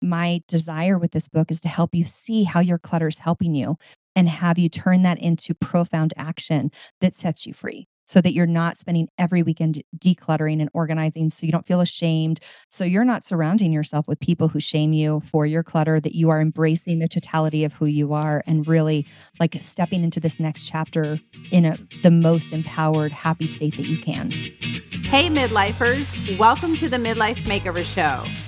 my desire with this book is to help you see how your clutter is helping you and have you turn that into profound action that sets you free so that you're not spending every weekend decluttering and organizing so you don't feel ashamed. So you're not surrounding yourself with people who shame you for your clutter, that you are embracing the totality of who you are and really like stepping into this next chapter in a, the most empowered, happy state that you can. Hey, midlifers, welcome to the Midlife Makeover Show.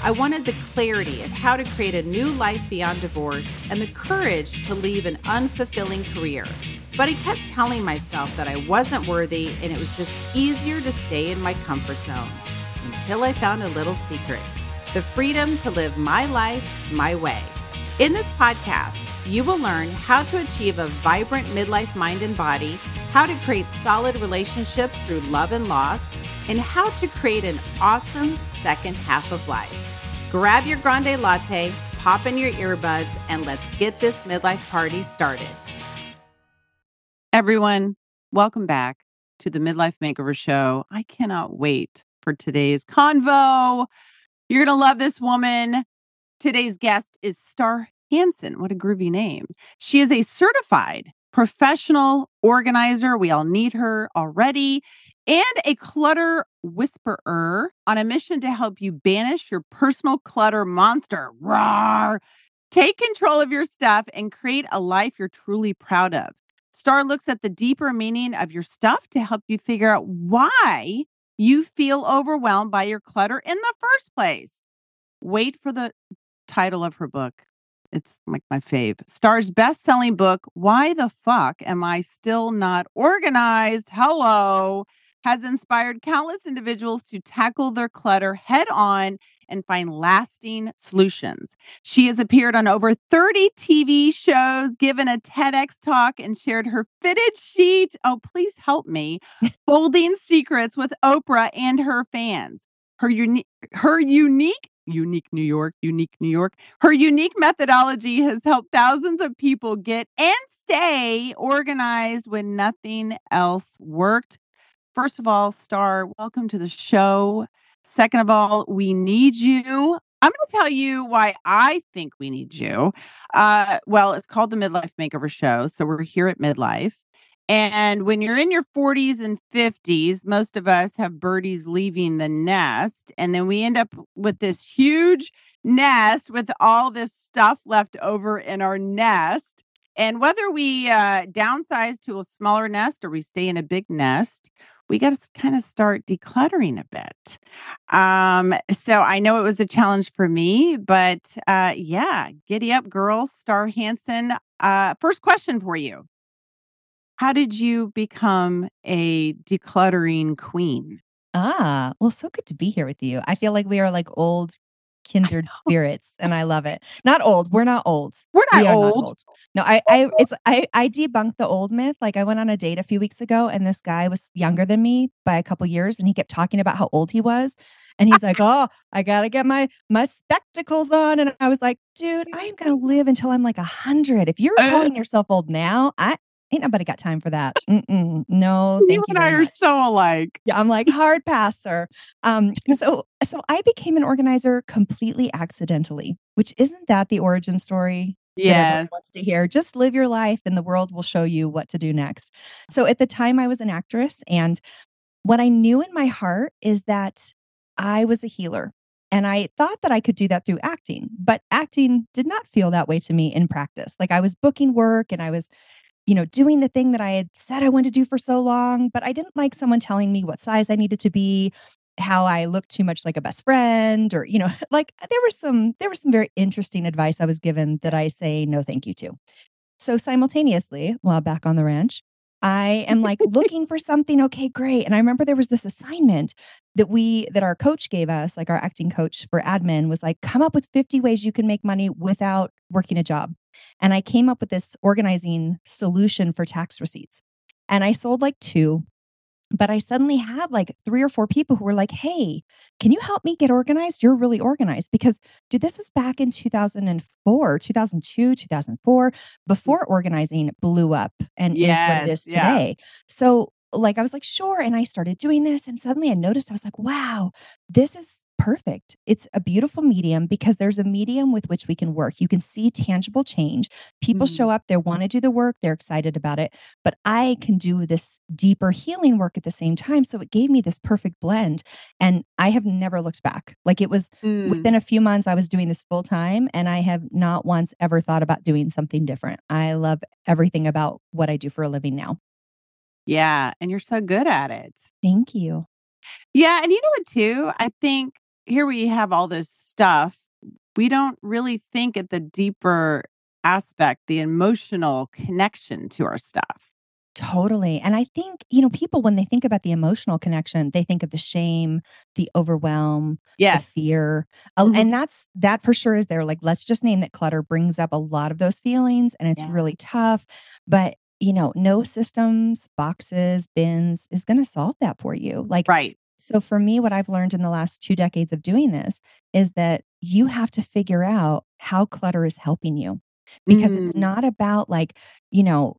I wanted the clarity of how to create a new life beyond divorce and the courage to leave an unfulfilling career. But I kept telling myself that I wasn't worthy and it was just easier to stay in my comfort zone until I found a little secret the freedom to live my life my way. In this podcast, you will learn how to achieve a vibrant midlife mind and body, how to create solid relationships through love and loss, and how to create an awesome second half of life. Grab your grande latte, pop in your earbuds, and let's get this midlife party started. Everyone, welcome back to the Midlife Makeover Show. I cannot wait for today's convo. You're going to love this woman. Today's guest is Star Hansen. What a groovy name. She is a certified professional organizer. We all need her already. And a clutter whisperer on a mission to help you banish your personal clutter monster. Rawr! Take control of your stuff and create a life you're truly proud of. Star looks at the deeper meaning of your stuff to help you figure out why you feel overwhelmed by your clutter in the first place. Wait for the title of her book. It's like my fave. Star's best selling book, Why the Fuck Am I Still Not Organized? Hello, has inspired countless individuals to tackle their clutter head on and find lasting solutions. She has appeared on over 30 TV shows, given a TEDx talk, and shared her fitted sheet. Oh, please help me. Folding secrets with Oprah and her fans. Her unique, her unique, unique New York, unique New York. Her unique methodology has helped thousands of people get and stay organized when nothing else worked. First of all, Star, welcome to the show. Second of all, we need you. I'm going to tell you why I think we need you. Uh, well, it's called the Midlife Makeover Show. So we're here at Midlife. And when you're in your 40s and 50s, most of us have birdies leaving the nest. And then we end up with this huge nest with all this stuff left over in our nest. And whether we uh, downsize to a smaller nest or we stay in a big nest, we got to kind of start decluttering a bit. Um, so I know it was a challenge for me, but uh, yeah, giddy up, girl. Star Hansen. Uh, first question for you How did you become a decluttering queen? Ah, well, so good to be here with you. I feel like we are like old kindred spirits and I love it. Not old. We're not old. We're not, we old. not old. No, I I it's I I debunked the old myth. Like I went on a date a few weeks ago and this guy was younger than me by a couple years and he kept talking about how old he was. And he's like, "Oh, I got to get my my spectacles on." And I was like, "Dude, I am going to live until I'm like a 100. If you're uh calling yourself old now, I ain't nobody got time for that. Mm-mm, no, thank you. You and I are much. so alike. Yeah, I'm like hard passer. Um, so so I became an organizer completely accidentally, which isn't that the origin story? Yes. Wants to hear. Just live your life, and the world will show you what to do next. So at the time, I was an actress, and what I knew in my heart is that I was a healer. And I thought that I could do that through acting, but acting did not feel that way to me in practice. Like I was booking work and I was you know, doing the thing that I had said I wanted to do for so long, but I didn't like someone telling me what size I needed to be, how I looked too much like a best friend or, you know, like there was some there was some very interesting advice I was given that I say no thank you to. So simultaneously, while back on the ranch, I am like looking for something. Okay, great. And I remember there was this assignment that we that our coach gave us, like our acting coach for admin was like, come up with 50 ways you can make money without working a job. And I came up with this organizing solution for tax receipts. And I sold like two but I suddenly had like three or four people who were like, Hey, can you help me get organized? You're really organized. Because, dude, this was back in 2004, 2002, 2004, mm. before organizing blew up and is what it is Yes, is yeah. today. So, like, I was like, Sure. And I started doing this. And suddenly I noticed, I was like, Wow, this is perfect. It's a beautiful medium because there's a medium with which we can work. You can see tangible change. People show Mm, up, they want to do the work, they're excited about it but I can do this deeper healing work at the same time. So it gave me this perfect blend. And I have never looked back. Like it was mm. within a few months, I was doing this full time and I have not once ever thought about doing something different. I love everything about what I do for a living now. Yeah, and you're so good at it. Thank you. Yeah, and you know what too? I think here we have all this stuff. We don't really think at the deeper aspect, the emotional connection to our stuff. Totally. And I think, you know, people, when they think about the emotional connection, they think of the shame, the overwhelm, the Yes. fear. Uh, Mhm. And that's that for sure is there. Like, let's just name that clutter brings up a lot of those feelings and it's Yeah. really tough. But, you know, no systems, boxes, bins is going to solve that for you. Like, Right. so for me, what I've learned in the last two decades of doing this is that you have to figure out how clutter is helping you because it's Mm, not about like, you know,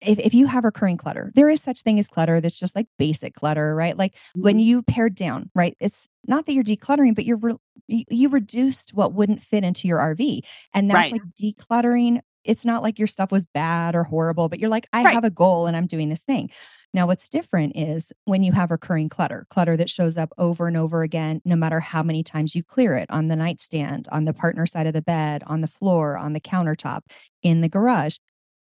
if, if you have recurring clutter, there is such thing as clutter that's just like basic clutter, right? Like when mhm. you pared down, right? It's not that you're decluttering, but you're re- you, you reduced what wouldn't fit into your RV. And that's Right. like decluttering. It's not like your stuff was bad or horrible, but you're like, I Right. have a goal and I'm doing this thing. Now, what's different is when you have recurring clutter, clutter that shows up over and over again, no matter how many times you clear it on the nightstand, on the partner side of the bed, on the floor, on the countertop, in the garage.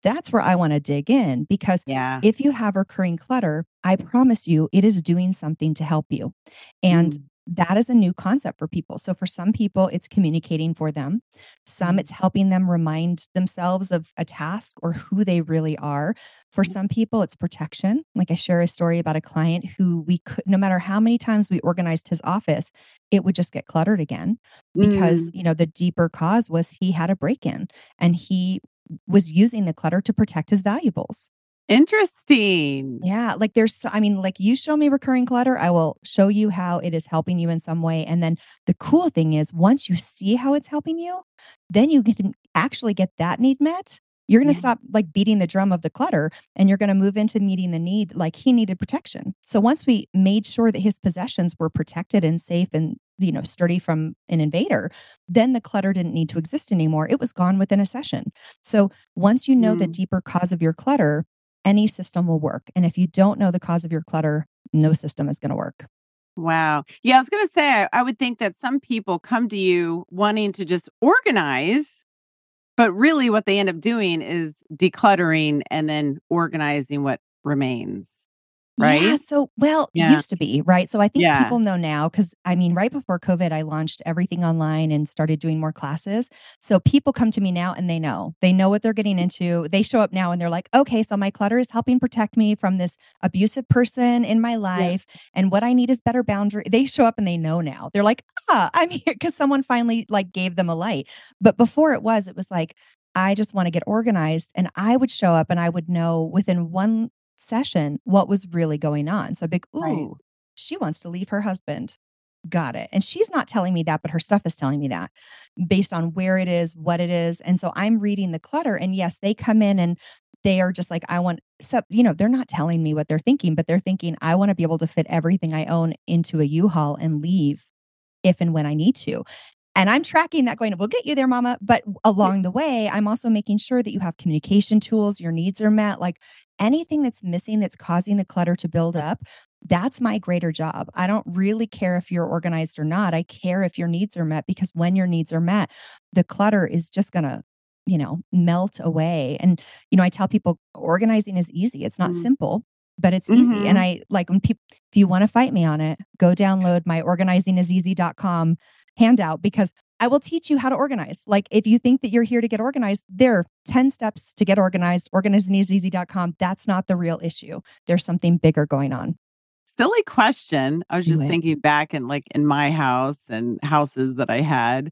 That's where I want to dig in because Yeah. if you have recurring clutter, I promise you it is doing something to help you. And Mm, that is a new concept for people. So for some people, it's communicating for them. Some mm, it's helping them remind themselves of a task or who they really are. For mm, some people, it's protection. Like I share a story about a client who we could, no matter how many times we organized his office, it would just get cluttered again because, mm. you know, the deeper cause was he had a break in and he was using the clutter to protect his valuables. Interesting. Yeah, like there's I mean, like you show me recurring clutter, I will show you how it is helping you in some way. And then the cool thing is once you see how it's helping you, then you can actually get that need met. You're going to Yeah. stop like beating the drum of the clutter and you're going to move into meeting the need like he needed protection. So once we made sure that his possessions were protected and safe and you know sturdy from an invader, then the clutter didn't need to exist anymore. It was gone within a session. So once you know the Mm. deeper cause of your clutter, any system will work. And if you don't know the cause of your clutter, no system is going to work. Wow. Yeah, I was going to say, I would think that some people come to you wanting to just organize, but really what they end up doing is decluttering and then organizing what remains. Yeah. So, well, it used to be, right? So I think Yeah. people know now because I mean, right before COVID, I launched everything online and started doing more classes. So people come to me now and they know, they know what they're getting into. They show up now and they're like, okay, so my clutter is helping protect me from this abusive person in my Yeah. life. And what I need is better boundary. They show up and they know now. They're like, ah, I'm here because someone finally like gave them a light. But before it was, it was like, I just want to get organized. And I would show up and I would know within one session what was really going on. So big, Right. ooh, she wants to leave her husband. Got it. And she's not telling me that, but her stuff is telling me that based on where it is, what it is. And so I'm reading the clutter. And yes, they come in and they are just like, I want, so, you know, they're not telling me what they're thinking, but they're thinking, I want to be able to fit everything I own into a U Haul and leave if and when I need to. And I'm tracking that going, we'll get you there, mama. But along the way, I'm also making sure that you have communication tools, your needs are met. Like anything that's missing that's causing the clutter to build up, that's my greater job. I don't really care if you're organized or not. I care if your needs are met because when your needs are met, the clutter is just going to, you know, melt away. And, you know, I tell people organizing is easy. It's not Mm. simple, but it's easy. And Mhm. I like when people, if you want to fight me on it, go download my organizingiseasy.com handout because I will teach you how to organize. Like if you think that you're here to get organized, there are 10 steps to get organized, organizingeasy.com. That's not the real issue. There's something bigger going on. Silly question. I was just thinking back in like in my house and houses that I had.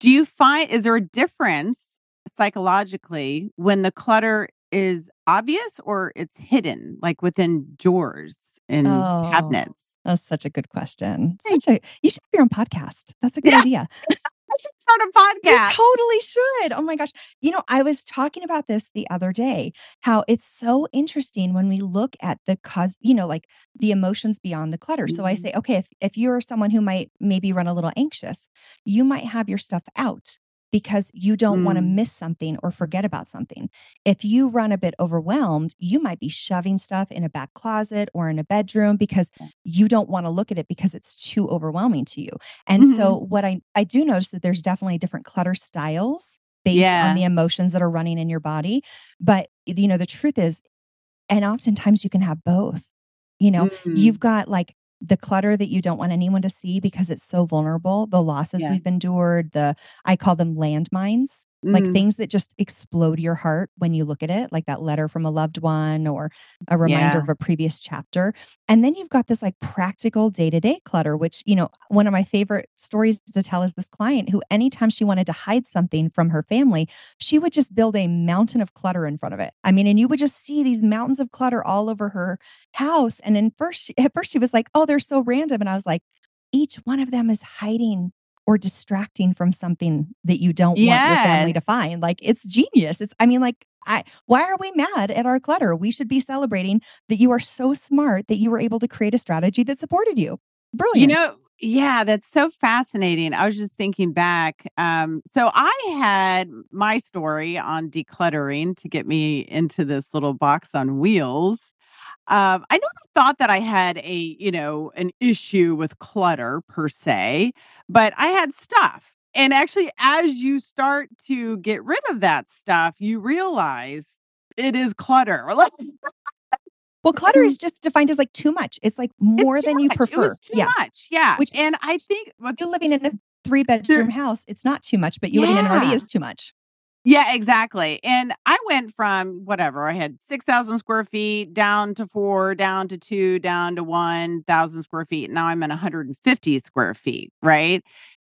Do you find is there a difference psychologically when the clutter is obvious or it's hidden, like within drawers and Oh, cabinets? That's such a good question. Such a you should have your own podcast. That's a good Yeah. idea. I should start a You podcast. totally should. Oh my gosh. You know, I was talking about this the other day, how it's so interesting when we look at the cause, you know, like the emotions beyond the clutter. So I Mhm. say, okay, if, if you're someone who might maybe run a little anxious, you might have your stuff out because you don't want to Mm. miss something or forget about something. If you run a bit overwhelmed, you might be shoving stuff in a back closet or in a bedroom because you don't want to look at it because it's too overwhelming to you. And Mhm. so what I I do notice that there's definitely different clutter styles based on the emotions that are running in your body. But you know, the truth is, and oftentimes you can have both. You know, Mm. you've got like the clutter that you don't want anyone to see because it's so vulnerable, the losses Yeah. we've endured, the I call them landmines. Like Mm. things that just explode your heart when you look at it, like that letter from a loved one or a reminder Yeah. of a previous chapter. And then you've got this like practical day to day clutter, which, you know, one of my favorite stories to tell is this client who, anytime she wanted to hide something from her family, she would just build a mountain of clutter in front of it. I mean, and you would just see these mountains of clutter all over her house. And in first, she, at first she was like, oh, they're so random. And I was like, each one of them is hiding or distracting from something that you don't want your family to find. Like it's genius. It's, I mean, like, I, why are we mad at our clutter? We should be celebrating that you are so smart that you were able to create a strategy that supported you. Brilliant. You know, yeah, that's so fascinating. I was just thinking back. Um, so I had my story on decluttering to get me into this little box on wheels. Um, I never thought that I had a, you know, an issue with clutter per se, but I had stuff. And actually, as you start to get rid of that stuff, you realize it is clutter. Well, clutter is just defined as like too much. It's like more it's than you much. It prefer. too yeah. much. Yeah. Which and I think what's you living in a three bedroom house, it's not too much, but you living in an RV is too much. Yeah, exactly. And I went from whatever, I had 6,000 square feet down to four, down to two, down to 1,000 square feet. Now I'm at 150 square feet, right?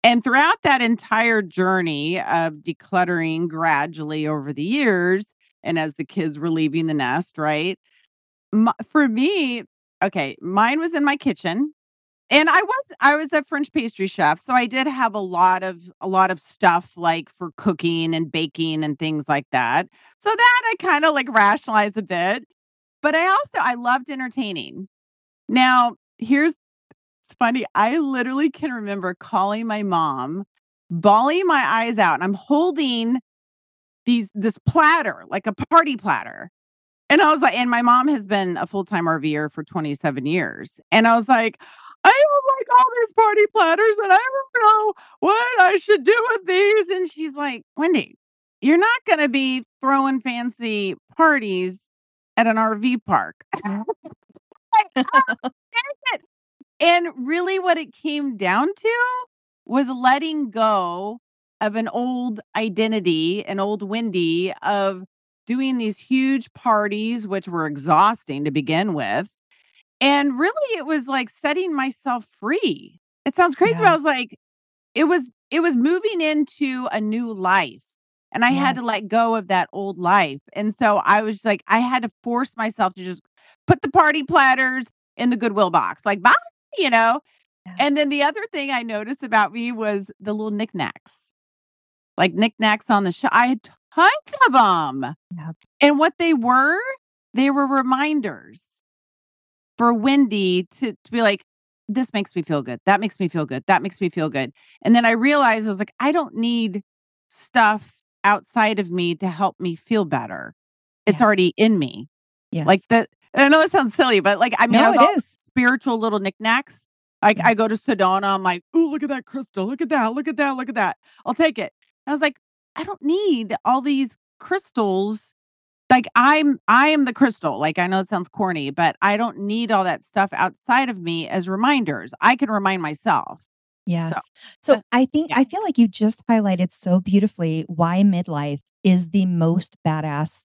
And throughout that entire journey of decluttering gradually over the years, and as the kids were leaving the nest, right? My, for me, okay, mine was in my kitchen and I was I was a French pastry chef, so I did have a lot of a lot of stuff like for cooking and baking and things like that. So that I kind of like rationalize a bit. But I also I loved entertaining. Now, here's it's funny. I literally can remember calling my mom, bawling my eyes out, and I'm holding these this platter, like a party platter. And I was like, and my mom has been a full-time RVer for 27 years. And I was like, I have like all these party platters and I don't know what I should do with these. And she's like, Wendy, you're not going to be throwing fancy parties at an RV park. Like, "Oh, and really, what it came down to was letting go of an old identity, an old Wendy of doing these huge parties, which were exhausting to begin with. And really, it was like setting myself free. It sounds crazy, but I was like, it was it was moving into a new life. And I had to let go of that old life. And so I was like, I had to force myself to just put the party platters in the Goodwill box, like, bye, you know? Yes. And then the other thing I noticed about me was the little knickknacks, like knickknacks on the show. I had tons of them. And what they were, they were reminders for Wendy to, to be like, this makes me feel good. That makes me feel good. That makes me feel good. And then I realized I was like, I don't need stuff outside of me to help me feel better. It's Yeah. already in me. Yes. Like the, I know it sounds silly, but like, I mean, no, I was all it is. spiritual little knickknacks. Like I go to Sedona, I'm like, oh, look at that crystal. Look at that. Look at that. Look at that. I'll take it. And I was like, I don't need all these crystals. Like I'm I am the crystal. Like I know it sounds corny, but I don't need all that stuff outside of me as reminders. I can remind myself. Yes. So, So I think yeah. I feel like you just highlighted so beautifully why midlife is the most badass.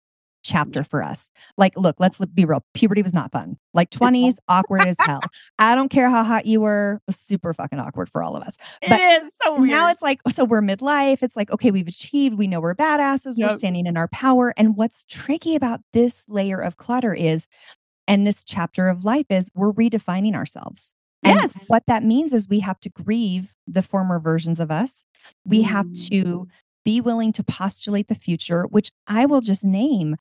Chapter for us. Like, look, let's be real. Puberty was not fun. Like, 20s, awkward as hell. I don't care how hot you were, was super fucking awkward for all of us. But It is so now it's like so we're midlife, it's like, okay, we've achieved, we know we're badasses, we're standing in our power, and what's tricky about this layer of clutter is and this chapter of life is we're redefining ourselves. And Yes. what that means is we have to grieve the former versions of us. We have to Mm. be willing to postulate the future, which I will just name.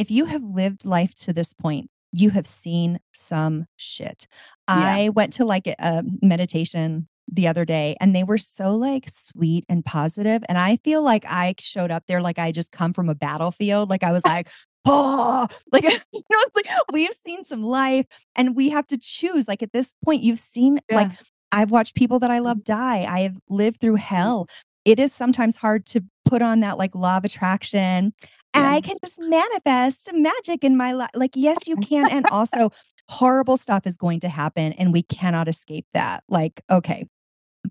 If you have lived life to this point, you have seen some shit. Yeah. I went to, like, a meditation the other day, and they were so, like, sweet and positive, and I feel like I showed up there like I just come from a battlefield, like, I was like, "Oh," like, you know, it's like, we've seen some life, and we have to choose, like, at this point, you've seen like, I've watched people that I Mhm. love die, I have lived through Mm. hell. It is sometimes hard to put on that, like, law of attraction. Yeah. I can just manifest magic in my life. like, yes, you can, and also horrible stuff is going to happen, and we cannot escape that. Like, okay.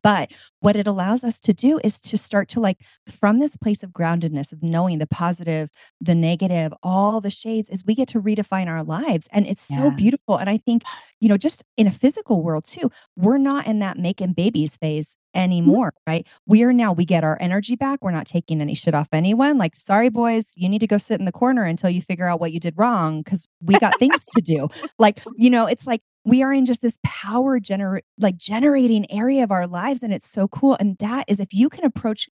But what it allows us to do is to start to, like, from this place of groundedness, of knowing the positive, the negative, all the shades, is we get to redefine our lives, and it's so beautiful, and I think, you know, just in a physical world too, we're not in that making babies phase. Mm-hmm. anymore, right? We are now we get our energy back, we're not taking any shit off anyone, like, "Sorry, boys, you need to go sit in the corner until you figure out what you did wrong because we got things to do." Like, you know, it's like we are in just this power gener like, generating area of our lives, and it's so cool, and that is if you can approach,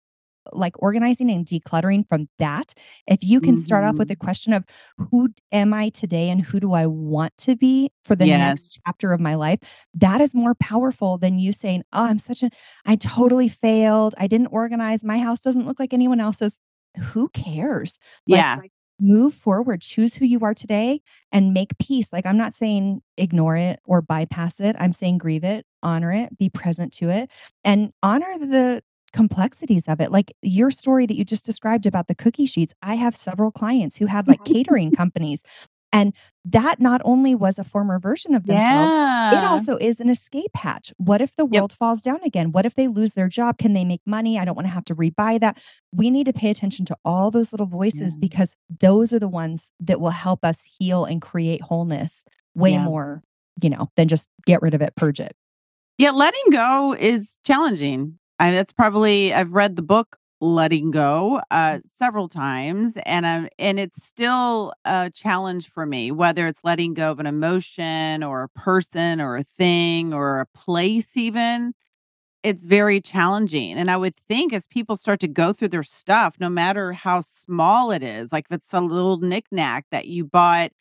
like, organizing and decluttering from that, if you can start off with the Mhm. question of, "Who am I today, and who do I want to be for the next chapter of my life?" That is more powerful than you saying, "Oh, I'm such a I totally failed, I didn't organize, my house doesn't look like anyone else's." Who cares? Like, Yeah. move forward, choose who you are today, and make peace. Like, I'm not saying ignore it or bypass it, I'm saying grieve it, honor it, be present to it, and honor the complexities of it. Like, your story that you just described about the cookie sheets, I have several clients who had, like, catering companies, and that not only was a former version of themselves, it also is an escape hatch. What if the Yep. world falls down again? What if they lose their job? Can they make money? I don't wanna have to rebuy that. We need to pay attention to all those little voices Yeah. because those are the ones that will help us heal and create wholeness way Yeah. more, you know, than just get rid of it, purge it. Yeah, letting go is challenging. I that's probably I've read the book Letting Go, uh, several times, and I'm and it's still a challenge for me, whether it's letting go of an emotion or a person or a thing or a place even. It's very challenging, and I would think as people start to go through their stuff, no matter how small it is, like if it's a little knickknack that you bought,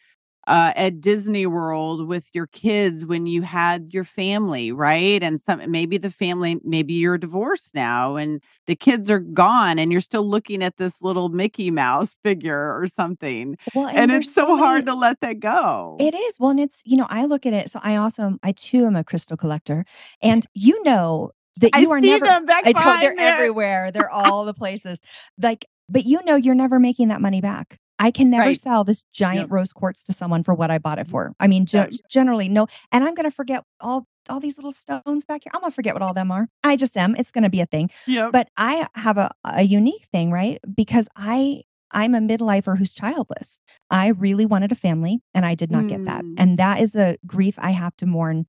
uh, at Disney World with your kids when you had your family, right? And some maybe the family maybe you're divorced now and the kids are gone and you're still looking at this little Mickey Mouse figure or something, Well, and and it's so so hard to let that go. It is. Well, and it's you know, I look at it so I also I too am a crystal collector, and you know that I you are see never them back I told they're there. everywhere, they're all the places. Like, but you know you're never making that money back. I can never Right. sell this Yep. giant rose quartz to someone for what I bought it for. I mean, Yep. ge generally, no and I'm gonna forget all all these little stones back here, I'm gonna forget what all them are. I just am, it's gonna be a thing. Yep. But I have a a unique thing, right? Because I I'm a midlifer who's childless. I really wanted a family, and I did not get that, Mm. and that is a grief I have to mourn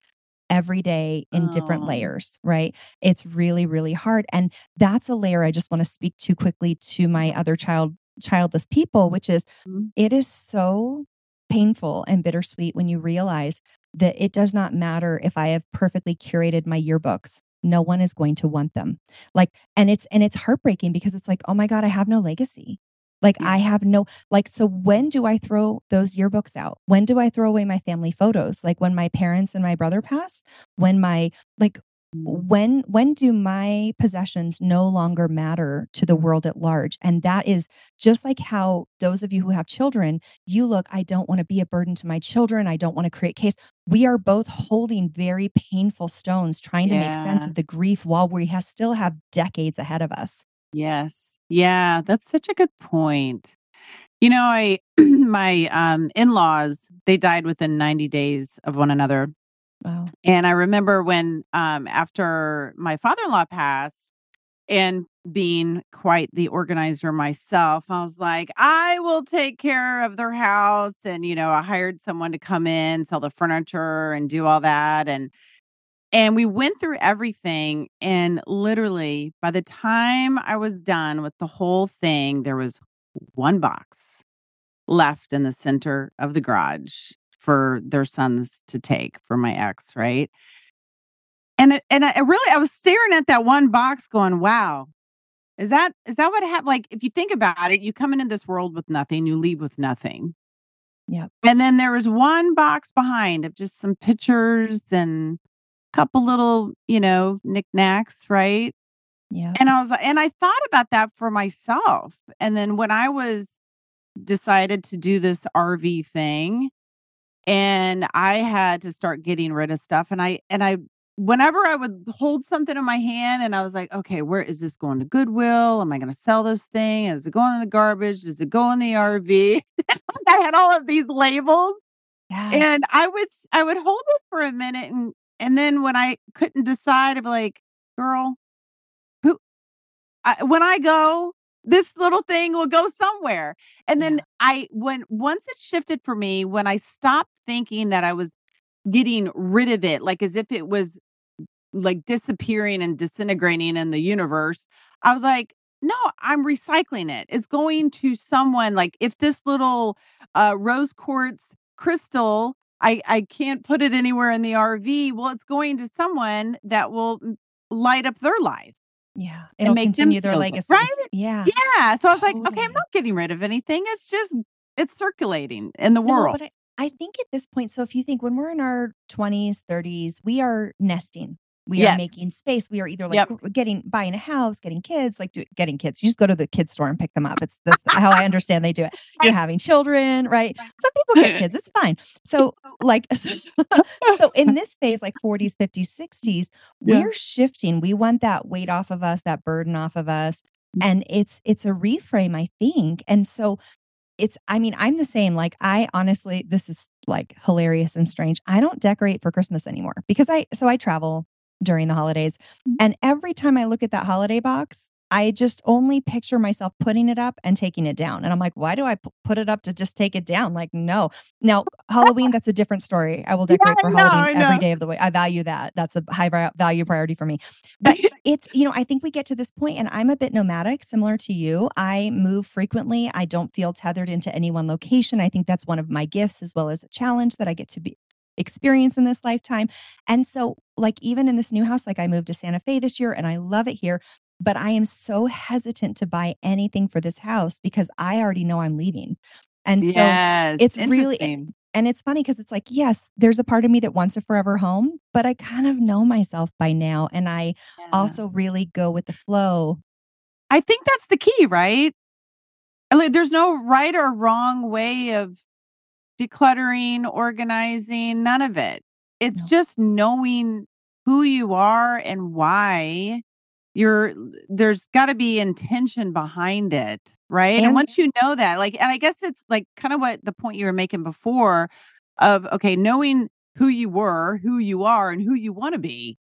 every day in different Oh. layers, right? It's really, really hard, and that's a layer I just wanna speak to quickly to my other child childless people, which is Mhm. it is so painful and bittersweet when you realize that it does not matter if I have perfectly curated my yearbooks, no one is going to want them. Like and it's and it's heartbreaking because it's like, "Oh my god, I have no legacy." Like. I have no like, so when do I throw those yearbooks out? When do I throw away my family photos? Like, when my parents and my brother pass? When my like. When when do my possessions no longer matter to the world at large? And that is just like how those of you who have children, you look, "I don't wanna be a burden to my children, I don't wanna create case." We are both holding very painful stones trying to make sense of the grief while we ha still have decades ahead of us. Yes. Yeah, that's such a good point. You know, I my, um, in-laws, they died within 90 days of one another. And I remember when, um, after my father-in-law passed and being quite the organizer myself, I was like, "I will take care of their house." And, you know, I hired someone to come in, sell the furniture, and do all that, and and we went through everything, and literally, by the time I was done with the whole thing, there was 1 box left in the center of the garage for their sons to take for my ex, right? And it and I really I was staring at that 1 box going, "Wow, is that is that what happened? like, if you think about it, you come into this world with nothing, you leave with nothing. Yep. And then there was 1 box behind of just some pictures and a couple little, you know, knickknacks, right? Yeah. And I was and I thought about that for myself, and then when I was decided to do this RV thing, and I had to start getting rid of stuff, and I and I whenever I would hold something in my hand and I was like, "Okay, where is this going to Goodwill? Am I gonna sell this thing? Is it going in the garbage? Does it go in the RV?" I had all of these labels, Yes. and I would I would hold it for a minute, and and then when I couldn't decide, I'd be like, "Girl, who I when I go, this little thing will go somewhere." And then Yeah. I when once it shifted for me, when I stopped thinking that I was getting rid of it, like, as if it was, like, disappearing and disintegrating in the universe, I was like, "No, I'm recycling it. It's going to someone, like, if this little, uh, rose quartz crystal, I I can't put it anywhere in the RV, well, it's going to someone that will light up their life Yeah, and it'll make them continue their feel right? Yeah, Yeah, so I was like, "Okay, I'm not getting rid of anything, it's just it's circulating in the No, world." but I I think at this point so if you think when we're in our 20s, 30s, we are nesting. We are making space. We are either, like, Yep. getting buying a house, getting kids, like, do getting kids. You just go to the kids store and pick them up. It's that's how I understand they do it. You're having children, right? Some people get kids, it's fine. So, like, so so in this phase, like 40s, 50s, 60s, Yeah. we're shifting. We want that weight off of us, that burden off of us, Mm. and it's it's a reframe, I think, and so it's I mean, I'm the same, like, I honestly this is, like, hilarious and strange. I don't decorate for Christmas anymore because I so I travel during the holidays, Mm. and every time I look at that holiday box, I just only picture myself putting it up and taking it down, and I'm like, "Why do I p put it up to just take it down?" Like, no. Now, Halloween, that's a different story. I will decorate I for Halloween I every day of the week. I value that. That's a high value priority for me. But it's you know, I think we get to this point, and I'm a bit nomadic, similar to you. I move frequently. I don't feel tethered into any one location. I think that's one of my gifts as well as a challenge that I get to be experience in this lifetime. And so, like, even in this new house, like, I moved to Santa Fe this year, and I love it here, but I am so hesitant to buy anything for this house because I already know I'm leaving. And so, Yes, it's really and it's funny because it's like, yes, there's a part of me that wants a forever home, but I kind of know myself by now, and I Yeah. also really go with the flow. I think that's the key, right? Like, there's no right or wrong way of decluttering, organizing, none of it. It's No. just knowing who you are and why you're there's gotta be intention behind it, right? And And once you know that, like and I guess it's, like, kinda what the point you were making before of, okay, knowing who you were, who you are, and who you wanna be.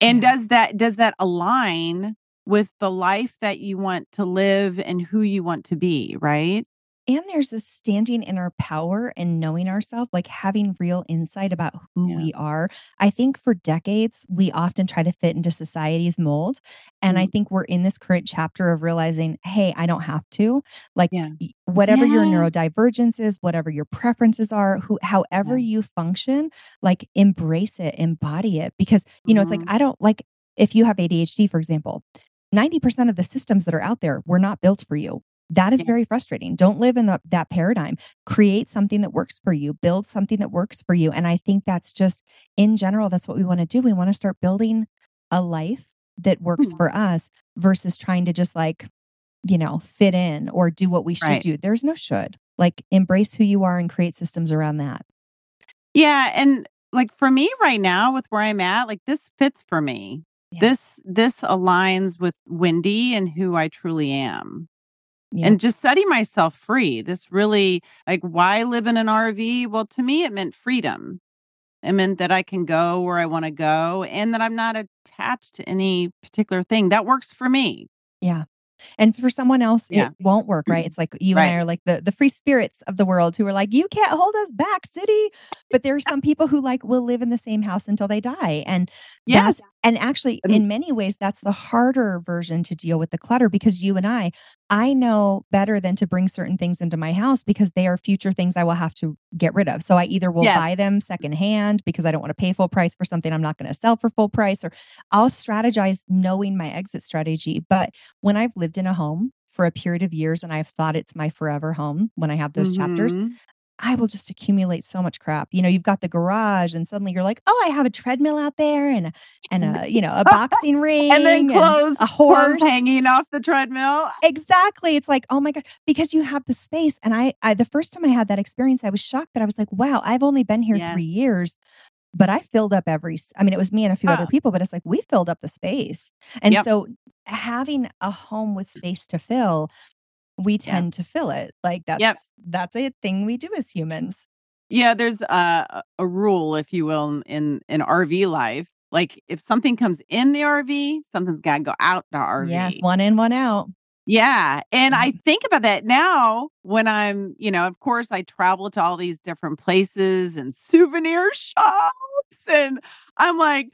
And Yeah. does that does that align with the life that you want to live and who you want to be, right? And there's a standing in our power and knowing ourselves, like, having real insight about who Yeah. we are. I think for decades, we often try to fit into society's mold, and I Mm. think we're in this current chapter of realizing, "Hey, I don't have to." Like, Yeah. whatever your Yeah. neurodivergence is, whatever your preferences are, who however you function, like, embrace it, embody it, because, you know, it's like, Mhm. I don't like, if you have ADHD, for example, 90% of the systems that are out there were not built for you. That is very frustrating. Don't live in the that paradigm. Create something that works for you. Build something that works for you, and I think that's just in general, that's what we wanna do. We wanna start building a life that works Mhm. for us versus trying to just, like, you know, fit in or do what we should Right. do. There's no should. Like, embrace who you are and create systems around that. Yeah, and, like, for me right now with where I'm at, like, this fits for me. Yeah. This this aligns with Wendy and who I truly am. Yeah. And just setting myself free. This really like, why live in an RV? Well, to me, it meant freedom. It meant that I can go where I want to go and that I'm not attached to any particular thing. That works for me. Yeah. And for someone else, Yeah. it won't work, right? Mm-hmm. It's like you and I are like the the free spirits of the world who are like, you can't hold us back, city. But there are some people who like will live in the same house until they die. And Yes. And actually And- in many ways that's the harder version to deal with the clutter because you and I, I know better than to bring certain things into my house because they are future things I will have to get rid of. So I either will Yes. buy them secondhand because I don't want to pay full price for something I'm not going to sell for full price or I'll strategize knowing my exit strategy. But when I've lived in a home for a period of years and I've thought it's my forever home, when I have those chapters, Mhm. I will just accumulate so much crap. You know, you've got the garage and suddenly you're like, "Oh, I have a treadmill out there and a and a, you know, a boxing ring And then clothes, a clothes horse." hanging off the treadmill. Exactly. It's like, "Oh my god," because you have the space and I I the first time I had that experience, I was shocked that I was like, "Wow, I've only been here. 3 years." But I filled up every I mean, it was me and a few other Oh. people, but it's like we filled up the space. And Yep. so having a home with space to fill, we tend to fill it. Like that's that's a thing we do as humans. Yeah, there's a a rule, if you will, in in RV life. Like if something comes in the RV, something's got to go out the RV. Yes, one in, one out. Yeah. And I Mhm. think about that now when I'm, you know, of course, I travel to all these different places and souvenir shops. And I'm like,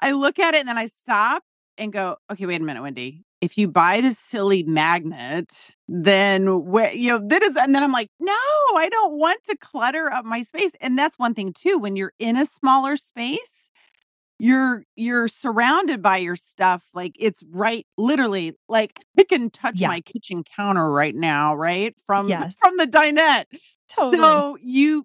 I look at it and then I stop and go, okay, wait a minute, Wendy. If you buy this silly magnet, then where, you know, that is, and then I'm like, no, I don't want to clutter up my space. And that's one thing too. When you're in a smaller space, you're you're surrounded by your stuff like it's right literally like i can touch Yeah. my kitchen counter right now right from Yes. from the dinette Totally. so you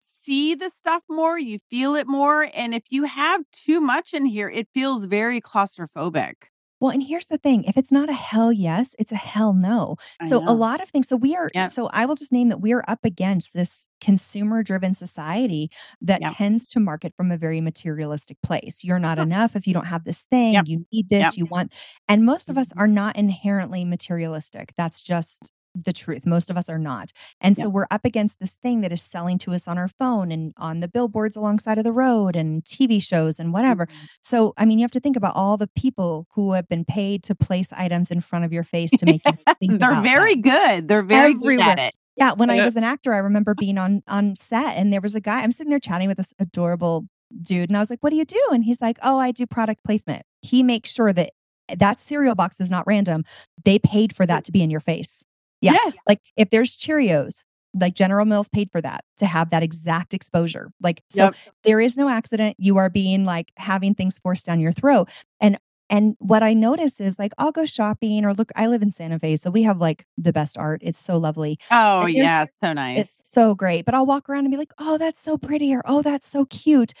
see the stuff more you feel it more and if you have too much in here it feels very claustrophobic Well, and here's the thing, if it's not a hell yes, it's a hell no. I So a lot of things so we are Yep. so I will just name that we are up against this consumer driven society that Yep. tends to market from a very materialistic place. You're not Sure. enough if you don't have this thing, you need this, you want and most of us Mhm. are not inherently materialistic. That's just the truth. Most of us are not. And so we're up against this thing that is selling to us on our phone and on the billboards alongside of the road and TV shows and whatever. Mhm. So, I mean, you have to think about all the people who have been paid to place items in front of your face to make you think they're very that. good they're very good at it Yeah, when I was an actor, I remember being on on set and there was a guy I'm sitting there chatting with this adorable dude and I was like, "What do you do?" And he's like, "Oh, I do product placement." He makes sure that that cereal box is not random. They paid for that to be in your face. Yeah. yes Like if there's Cheerios, like General Mills paid for that to have that exact exposure. Like so Yep. there is no accident. You are being like having things forced down your throat. And and what I notice is like I'll go shopping or look, I live in Santa Fe, so we have like the best art. It's so lovely. oh yeah so nice It's so great. But I'll walk around and be like, oh, that's so pretty, or oh, that's so cute.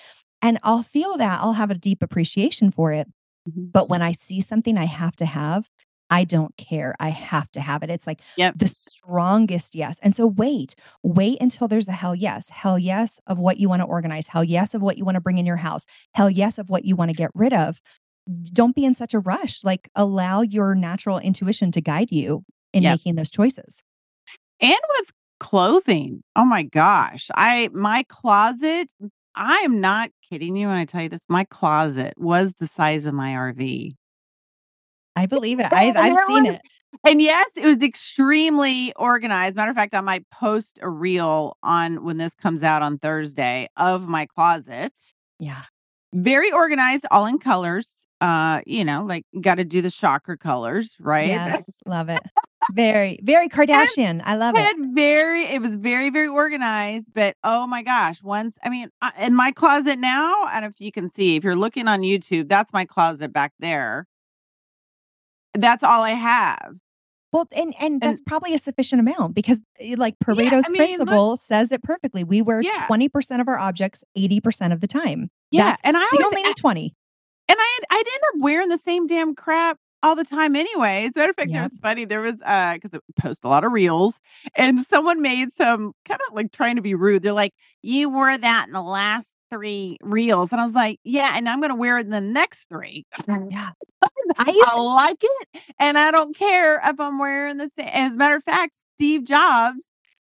And I'll feel that. I'll have a deep appreciation for it. Mhm. But when I see something I have to have, I don't care. I have to have it. It's like Yep. the strongest yes. And so wait, wait until there's a hell yes. Hell yes of what you want to organize. Hell yes of what you want to bring in your house. Hell yes of what you want to get rid of. Don't be in such a rush. Like allow your natural intuition to guide you in Yep. making those choices. and with clothing oh my gosh i my closet i am not kidding you when i tell you this my closet was the size of my rv I believe it. I've, I've seen it. and yes it was extremely organized matter of fact i might post a reel on when this comes out on thursday of my closet Yeah. very organized all in colors uh you know like got to do the shocker colors right Yes. Love it. Very, very Kardashian. I love it. very it was very very organized but oh my gosh once i mean in my closet now and if you can see if you're looking on youtube that's my closet back there that's all i have Well, and and that's probably a sufficient amount because eh, like Pareto's I mean, look- principle says it perfectly. We wear Yeah. 20% of our objects 80% of the time. yeah That's- and i So always only need 20. and I had, I'd end up wearing the same damn crap all the time anyway. As a matter of fact, it was funny. There was uh because I post a lot of reels and someone made some kind of like trying to be rude. They're like, You wore that in the last three reels. And I was like, Yeah, and I'm gonna wear it in the next three. Mm. Yeah. I used I to, like it. And I don't care if I'm wearing the same. As a matter of fact, Steve Jobs,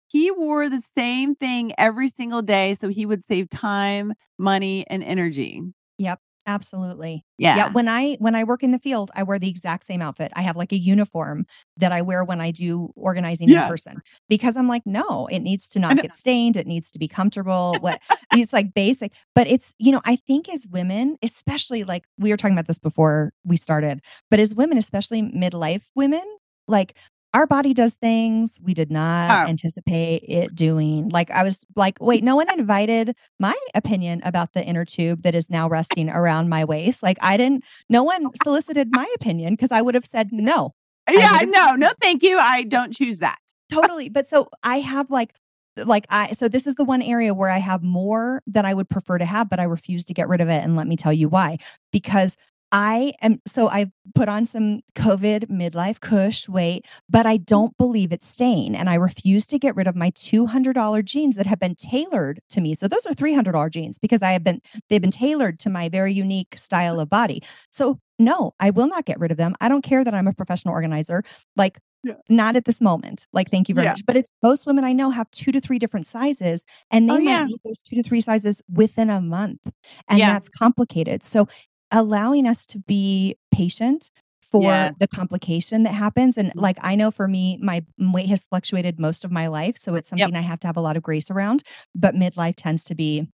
he wore the same thing every single day so he would save time, money, and energy. Yep. Absolutely. Yeah. Yeah, when I when I work in the field, I wear the exact same outfit. I have like a uniform that I wear when I do organizing in person because I'm like, no, it needs to not get stained. It needs to be comfortable. What it's like basic, but it's, you know, I think as women, especially like we were talking about this before we started, but as women, especially midlife women, like our body does things we did not Oh. anticipate it doing. Like I was like, wait, no one invited my opinion about the inner tube that is now resting around my waist. Like I didn't, no one solicited my opinion because I would have said no. Yeah, no, no, thank you. I don't choose that. Totally. But so I have like, like I, so this is the one area where I have more that I would prefer to have, but I refuse to get rid of it. And let me tell you why. Because I am, so I put on some COVID midlife cush weight, but I mm. don't believe it's staying. And I refuse to get rid of my $200 jeans that have been tailored to me. So those are $300 jeans because I have been, they've been tailored to my very unique style mm. of body. So no, I will not get rid of them. I don't care that I'm a professional organizer. Like, Yeah. not at this moment. Like, thank you very Yeah. much. But it's most women I know have two to three different sizes, and oh, they Oh, might yeah. need those two to three sizes within a month. And that's complicated. So allowing us to be patient for Yes. the complication that happens. And Mhm. like I know for me, my weight has fluctuated most of my life. So it's Yep. something I have to have a lot of grace around. But midlife tends to be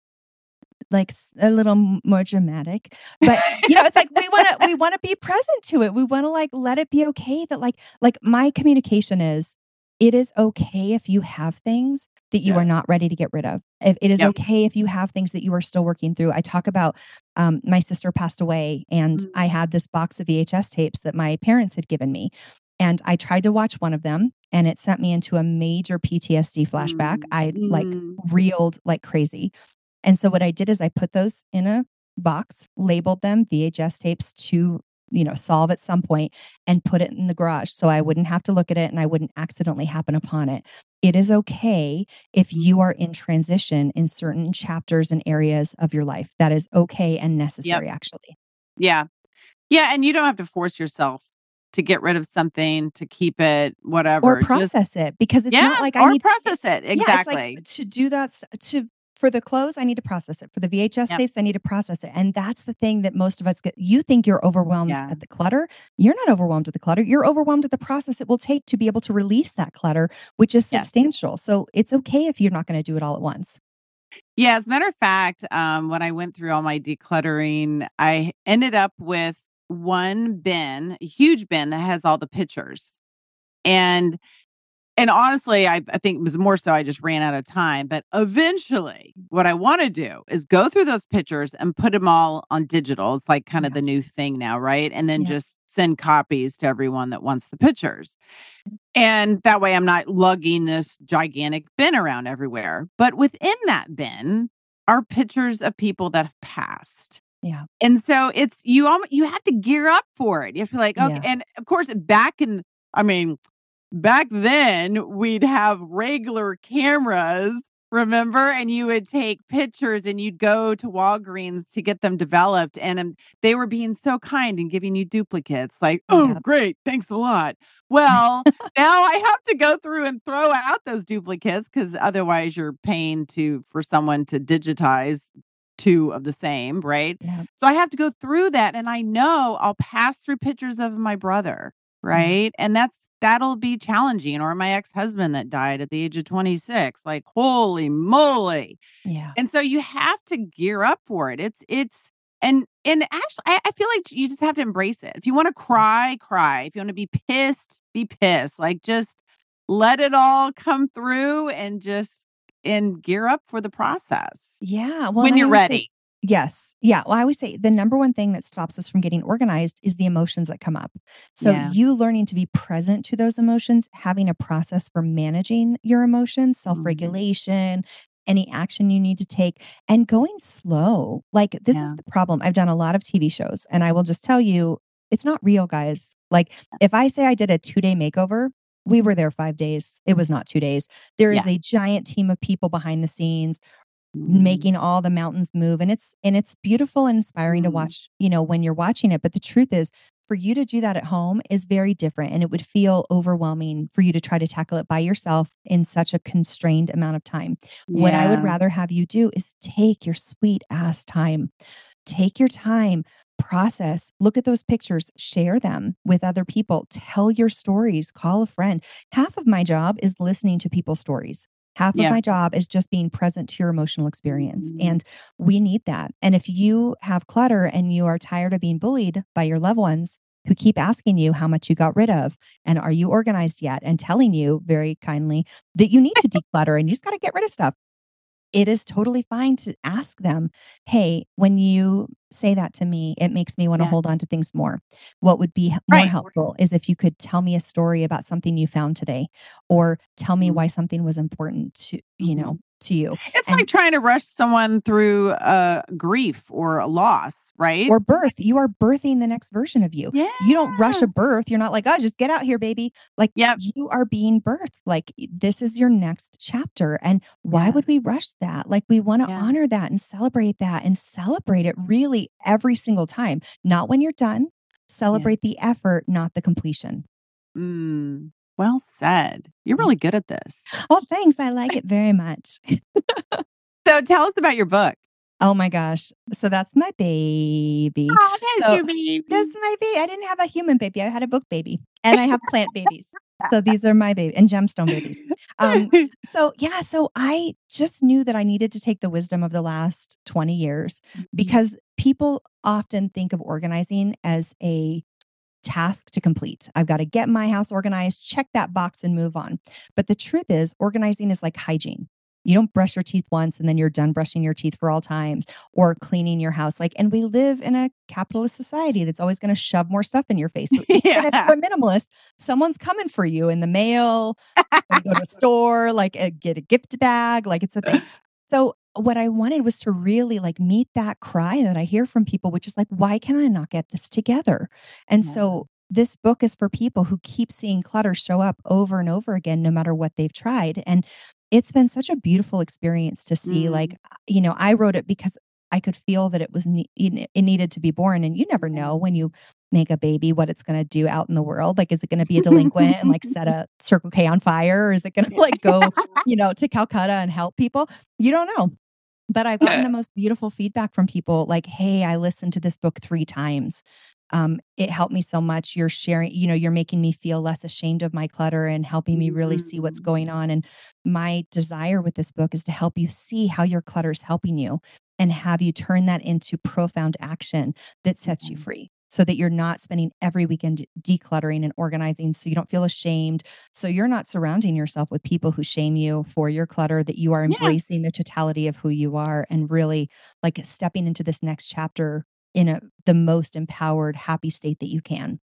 like a little more dramatic but you know it's like we want to we want to be present to it we want to like let it be okay that like like my communication is it is okay if you have things that you Yeah. are not ready to get rid of If- it is Yep. okay if you have things that you are still working through i talk about um, my sister passed away and Mm. i had this box of vhs tapes that my parents had given me and i tried to watch one of them and it sent me into a major ptsd flashback Mm. i like Mm. reeled like crazy and so what I did is I put those in a box, labeled them VHS tapes to, you know, solve at some point and put it in the garage so I wouldn't have to look at it and I wouldn't accidentally happen upon it. It is okay if you are in transition in certain chapters and areas of your life. That is okay and necessary actually. Yeah. Yeah. And you don't have to force yourself to get rid of something, to keep it, whatever. Or Just- process it because it's yeah, not like I or need process it. Yeah, Exactly. like to do that to for the clothes, I need to process it. For the VHS Yep. tapes, I need to process it. And that's the thing that most of us get. You think you're overwhelmed Yeah. at the clutter. You're not overwhelmed at the clutter. You're overwhelmed at the process it will take to be able to release that clutter, which is Yes. substantial. So it's okay if you're not going to do it all at once. Yeah, as a matter of fact, um, when I went through all my decluttering, I ended up with one bin, a huge bin that has all the pictures. And and honestly, I, I think it was more so I just ran out of time. But eventually, what I want to do is go through those pictures and put them all on digital. It's like kind of Yeah. the new thing now, right? And then Yeah. just send copies to everyone that wants the pictures. And that way I'm not lugging this gigantic bin around everywhere. But within that bin are pictures of people that have passed. Yeah. And so it's you almo you have to gear up for it. You have to be like, okay. Yeah. And of course, back in I mean, back then we'd have regular cameras, remember? And you would take pictures and you'd go to Walgreens to get them developed. And um, they were being so kind and giving you duplicates, like, oh, Yep. great, thanks a lot. Well, now I have to go through and throw out those duplicates because otherwise you're paying to for someone to digitize two of the same, right? Yeah. So I have to go through that and I know I'll pass through pictures of my brother, right? And that's that'll be challenging or my ex-husband that died at the age of 26. Like holy moly. Yeah. And so you have to gear up for it. It's it's and and actually I, I feel like you just have to embrace it. If you want to mm. cry, cry. If you want to be pissed, be pissed. Like just let it all come through and just and gear up for the process Yeah. Well, when you're ready. Yes. Yeah. Well, I always say the number one thing that stops us from getting organized is the emotions that come up. So, Yeah. you learning to be present to those emotions, having a process for managing your emotions, mm-hmm. self regulation, any action you need to take, and going slow. Like, this Yeah. is the problem. I've done a lot of TV shows, and I will just tell you, it's not real, guys. Like, if I say I did a two day makeover, we mm-hmm. were there five days. It was not two days. There is Yeah. a giant team of people behind the scenes. Making all the mountains move and it's and it's beautiful and inspiring to Mhm. watch you know when you're watching it but the truth is for you to do that at home is very different and it would feel overwhelming for you to try to tackle it by yourself in such a constrained amount of time. What I would rather have you do is take your sweet ass time. Take your time, process, look at those pictures, share them with other people, tell your stories, call a friend. Half of my job is listening to people's stories. Half of my job is just being present to your emotional experience. Mhm. And we need that. And if you have clutter and you are tired of being bullied by your loved ones who keep asking you how much you got rid of and are you organized yet and telling you very kindly that you need to declutter and you just got to get rid of stuff. It is totally fine to ask them, "Hey, when you say that to me, it makes me want to Yeah. hold on to things more. What would be more Right. helpful is if you could tell me a story about something you found today or tell me Mhm. why something was important to, you Mhm. know, to you." It's And like trying to rush someone through uh, grief or a loss, right? or birth, you are birthing the next version of you. yeah. You don't rush a birth. You're not like, "Oh, just get out here, baby." Like Yep. you are being birthed. Like this is your next chapter. And why Yeah. would we rush that? Like we want to Yeah. honor that and celebrate that and celebrate it really every single time. Not when you're done. Celebrate the effort, not the completion. Mm, well said. You're really good at this. Oh, thanks. I like it very much. So tell us about your book. Oh my gosh. So that's my baby. Oh, that's So, your baby. That's my baby. I didn't have a human baby. I had a book baby. And I have plant babies. So these are my baby and gemstone babies. Um, so yeah, so I just knew that I needed to take the wisdom of the last 20 years because people often think of organizing as a task to complete. I've got to get my house organized, check that box and move on. But the truth is, organizing is like hygiene. You don't brush your teeth once and then you're done brushing your teeth for all times or cleaning your house. Like, and we live in a capitalist society that's always going to shove more stuff in your face. So even if Yeah. you're a minimalist, someone's coming for you in the mail, go to a store, like uh, get a gift bag, like it's a thing. So what I wanted was to really like meet that cry that I hear from people, which is like, why can I not get this together? And Yeah. so this book is for people who keep seeing clutter show up over and over again, no matter what they've tried. And it's been such a beautiful experience to see, Mm. like, you know, I wrote it because I could feel that it was, ne- it needed to be born. And you never know when you make a baby what it's going to do out in the world. Like, is it going to be a delinquent and like set a Circle K on fire? Or is it going to like go, you know, to Calcutta and help people? You don't know. But I've gotten the most beautiful feedback from people like, hey, I listened to this book three times. Um, it helped me so much. You're sharing, you know, you're making me feel less ashamed of my clutter and helping me really see what's going on. And my desire with this book is to help you see how your clutter is helping you and have you turn that into profound action that sets you free so that you're not spending every weekend decluttering and organizing so you don't feel ashamed so you're not surrounding yourself with people who shame you for your clutter that you are Yeah. embracing the totality of who you are and really like stepping into this next chapter in a the most empowered happy state that you can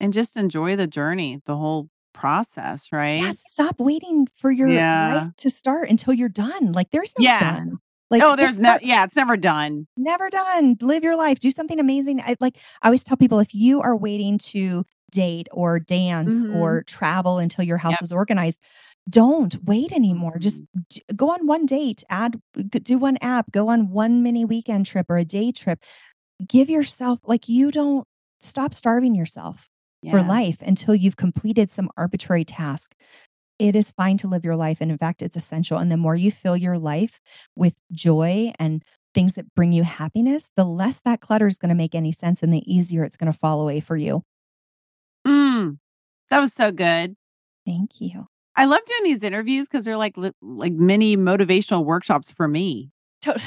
And just enjoy the journey, the whole process, right? yeah stop waiting for your Yeah. life to start until you're done like there's no Yeah. done like oh, there's no, yeah, it's never done. never done. Live your life. Do something amazing. I like I always tell people if you are waiting to date or dance Mhm. or travel until your house Yep. is organized, don't wait anymore. Just d- go on one date, add do one app, go on one mini weekend trip or a day trip. Give yourself like you don't stop starving yourself for life until you've completed some arbitrary task. It is fine to live your life. And in fact, it's essential. And the more you fill your life with joy and things that bring you happiness, the less that clutter is going to make any sense and the easier it's going to fall away for you. Mm, that was so good. Thank you. I love doing these interviews because they're like li- like mini motivational workshops for me. To-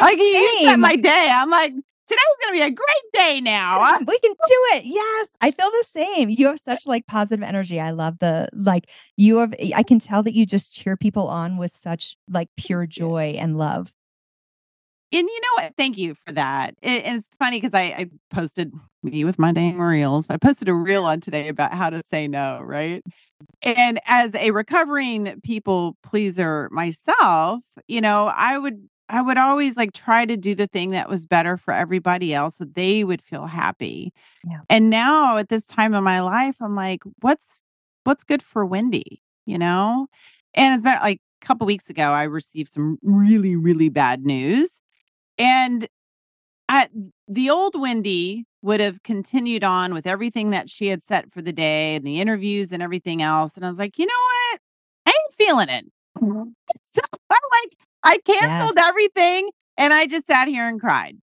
Like you you set my day. I'm like, today's gonna be a great day now. We can do it. Yes. I feel the same. You have such like positive energy. I love the like you have I can tell that you just cheer people on with such like pure joy and love. And you know what? Thank you for that. It, it's funny because I, I posted me with my dang reels. I posted a reel on today about how to say no, right? And as a recovering people pleaser myself, you know, I would I would always like try to do the thing that was better for everybody else so they would feel happy. Yeah. And now at this time of my life, I'm like, what's what's good for Wendy, you know? And it's been like a couple weeks ago, I received some really, really bad news. And at the old Wendy would have continued on with everything that she had set for the day and the interviews and everything else. And I was like, you know what? I ain't feeling it. Mm-hmm. So I'm like, I canceled Yes. everything and I just sat here and cried.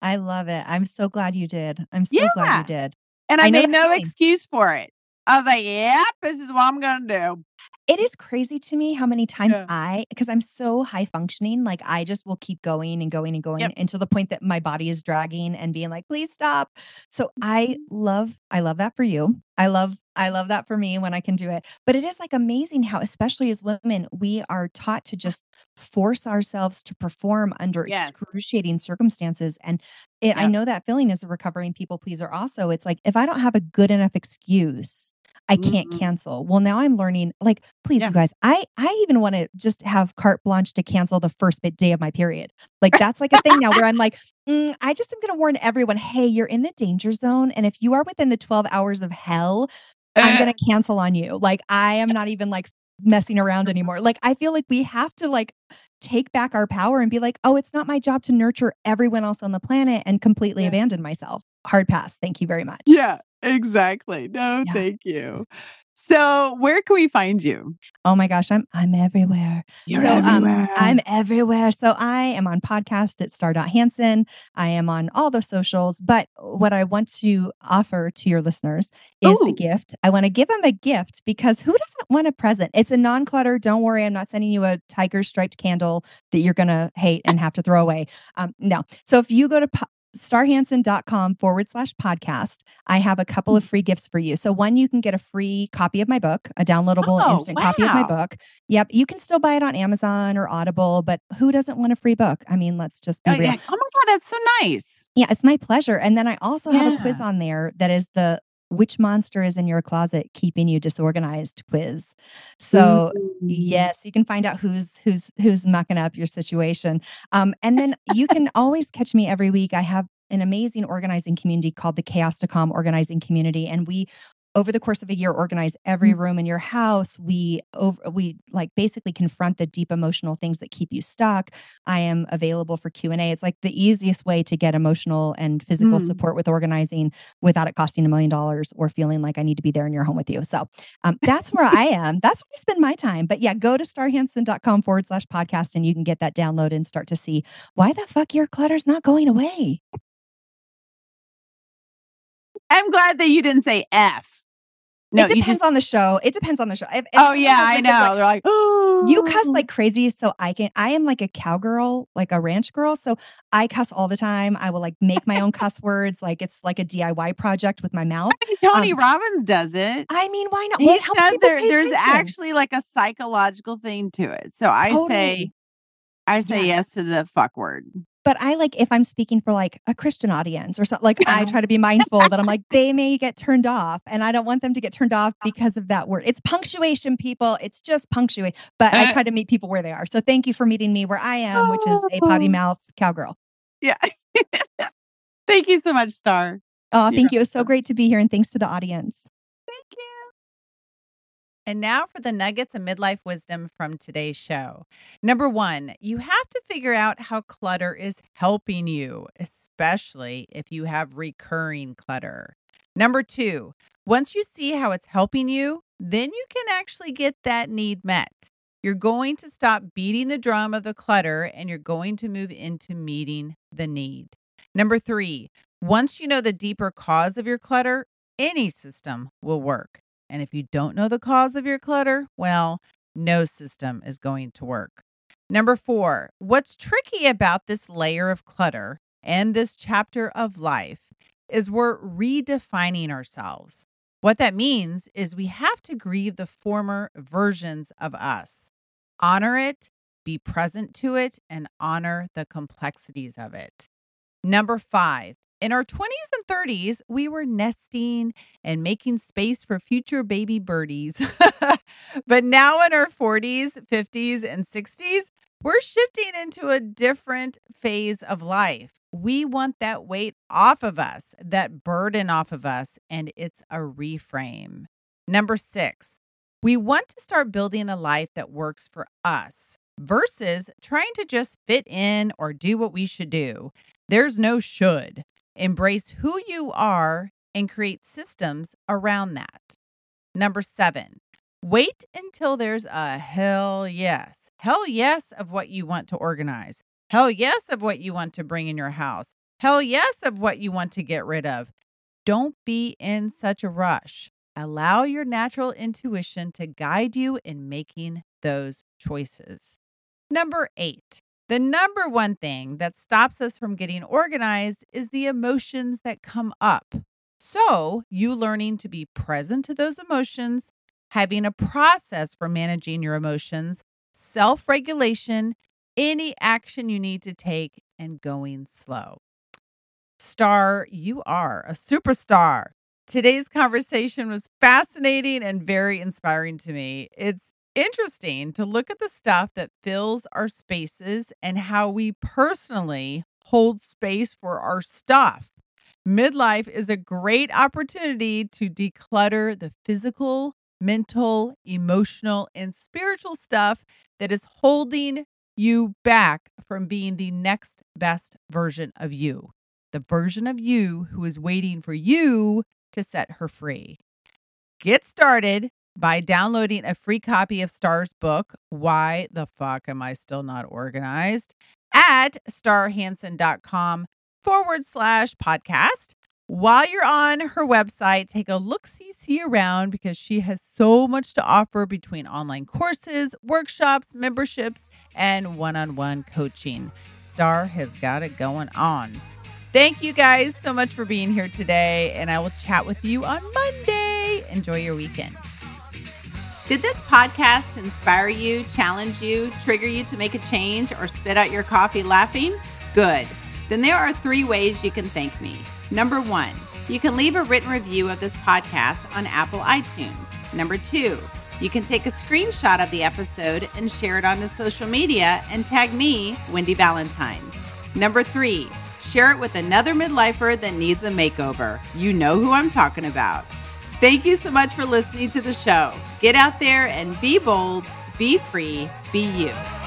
I love it. I'm so glad you did. I'm so glad you did. And I, I made no excuse for it. I was like, yep, this is what I'm going to do. It is crazy to me how many times Yeah. I, because I'm so high functioning, like I just will keep going and going and going Yep. until the point that my body is dragging and being like, please stop. So I mm-hmm. love, I love that for you. I love, I love that for me when I can do it. But it is like amazing how, especially as women, we are taught to just force ourselves to perform under Yes. excruciating circumstances. And it, I know that feeling as a recovering people pleaser also. It's like, if I don't have a good enough excuse, I can't Mhm. cancel. Well, now I'm learning, like, please, Yeah. you guys, I I even want to just have carte blanche to cancel the first bit day of my period. Like that's like a thing now where I'm like, "Mm, I just am going to warn everyone, hey, you're in the danger zone, and if you are within the 12 hours of hell, I'm going to cancel on you. Like I am not even like messing around anymore. Like I feel like we have to like take back our power and be like, oh, it's not my job to nurture everyone else on the planet and completely Yeah. abandon myself. Hard pass. Thank you very much. Yeah, exactly. No, Yeah. thank you. So, where can we find you? Oh my gosh, I'm I'm everywhere. You're so um, everywhere. I'm everywhere. So I am on podcast at star.hansen. I am on all the socials. But what I want to offer to your listeners is a gift. I want to give them a gift because who doesn't want a present? It's a non-clutter. Don't worry, I'm not sending you a tiger striped candle that you're gonna hate and have to throw away. Um, no. So if you go to po- starhansen.com forward slash podcast, I have a couple Mm. of free gifts for you. So one, you can get a free copy of my book, a downloadable Oh, instant copy of my book. Yep. You can still buy it on Amazon or Audible, but who doesn't want a free book? I mean, let's just be Oh, real. yeah. oh my God, that's so nice. Yeah, it's my pleasure. And then I also have a quiz on there that is the which monster is in your closet keeping you disorganized quiz. So Ooh. yes, you can find out who's who's who's mucking up your situation. Um, and then you can always catch me every week. I have an amazing organizing community called the Chaos to Calm Organizing Community, and we over the course of a year organize every Mm. room in your house. We over we like basically confront the deep emotional things that keep you stuck. I am available for q&a it's like the easiest way to get emotional and physical Mm. support with organizing without it costing a million dollars or feeling like i need to be there in your home with you. So um, that's where i am. That's where i spend my time. But yeah go to starhansen.com forward slash podcast and you can get that download and start to see why the fuck your clutter's not going away. I'm glad that you didn't say F. No, it depends just. on the show it depends on the show If- if Oh yeah, I know. like, They're like, oh, You cuss like crazy, so I can. I am like a cowgirl, like a ranch girl. So I cuss all the time. I will like make my own cuss words, like it's like a DIY project with my mouth. Tony um, Robbins does it. I mean, why not? He Well, it helps said there, there's attention. actually like a psychological thing to it. So I say, I say Yes. yes to the fuck word. But I like if I'm speaking for like a Christian audience or something. Like I try to be mindful that I'm like they may get turned off, and I don't want them to get turned off because of that word. It's punctuation, people. It's just punctuate. But I Uh. try to meet people where they are. So thank you for meeting me where I am, which is a potty Oh. mouth cowgirl. Yeah. Thank you so much, Star. Oh, You're thank you. It was so great to be here, and thanks to the audience. And now for the nuggets of midlife wisdom from today's show. Number one, you have to figure out how clutter is helping you, especially if you have recurring clutter. Number two, once you see how it's helping you, then you can actually get that need met. You're going to stop beating the drum of the clutter and you're going to move into meeting the need. Number three, once you know the deeper cause of your clutter, any system will work. And if you don't know the cause of your clutter, well, no system is going to work. Number four, what's tricky about this layer of clutter and this chapter of life is we're redefining ourselves. What that means is we have to grieve the former versions of us, honor it, be present to it, and honor the complexities of it. Number five, in our 20s and 30s, we were nesting and making space for future baby birdies. but now in our 40s, 50s, and 60s, we're shifting into a different phase of life. We want that weight off of us, that burden off of us, and it's a reframe. Number six, we want to start building a life that works for us versus trying to just fit in or do what we should do. There's no should. Embrace who you are and create systems around that. Number seven, wait until there's a hell yes. Hell yes of what you want to organize. Hell yes of what you want to bring in your house. Hell yes of what you want to get rid of. Don't be in such a rush. Allow your natural intuition to guide you in making those choices. Number eight, the number one thing that stops us from getting organized is the emotions that come up. So, you learning to be present to those emotions, having a process for managing your emotions, self regulation, any action you need to take, and going slow. Star, you are a superstar. Today's conversation was fascinating and very inspiring to me. It's interesting to look at the stuff that fills our spaces and how we personally hold space for our stuff. Midlife is a great opportunity to declutter the physical, mental, emotional, and spiritual stuff that is holding you back from being the next best version of you, the version of you who is waiting for you to set her free. Get started by downloading a free copy of Star's book, Why the Fuck Am I Still Not Organized, at starhansen.com forward slash podcast. While you're on her website, take a look see see around because she has so much to offer between online courses, workshops, memberships, and one on one coaching. Star has got it going on. Thank you guys so much for being here today, and I will chat with you on Monday. Enjoy your weekend. Did this podcast inspire you, challenge you, trigger you to make a change, or spit out your coffee laughing? Good. Then there are three ways you can thank me. Number one, you can leave a written review of this podcast on Apple iTunes. Number two, you can take a screenshot of the episode and share it onto social media and tag me, Wendy Valentine. Number three, share it with another midlifer that needs a makeover. You know who I'm talking about. Thank you so much for listening to the show. Get out there and be bold, be free, be you.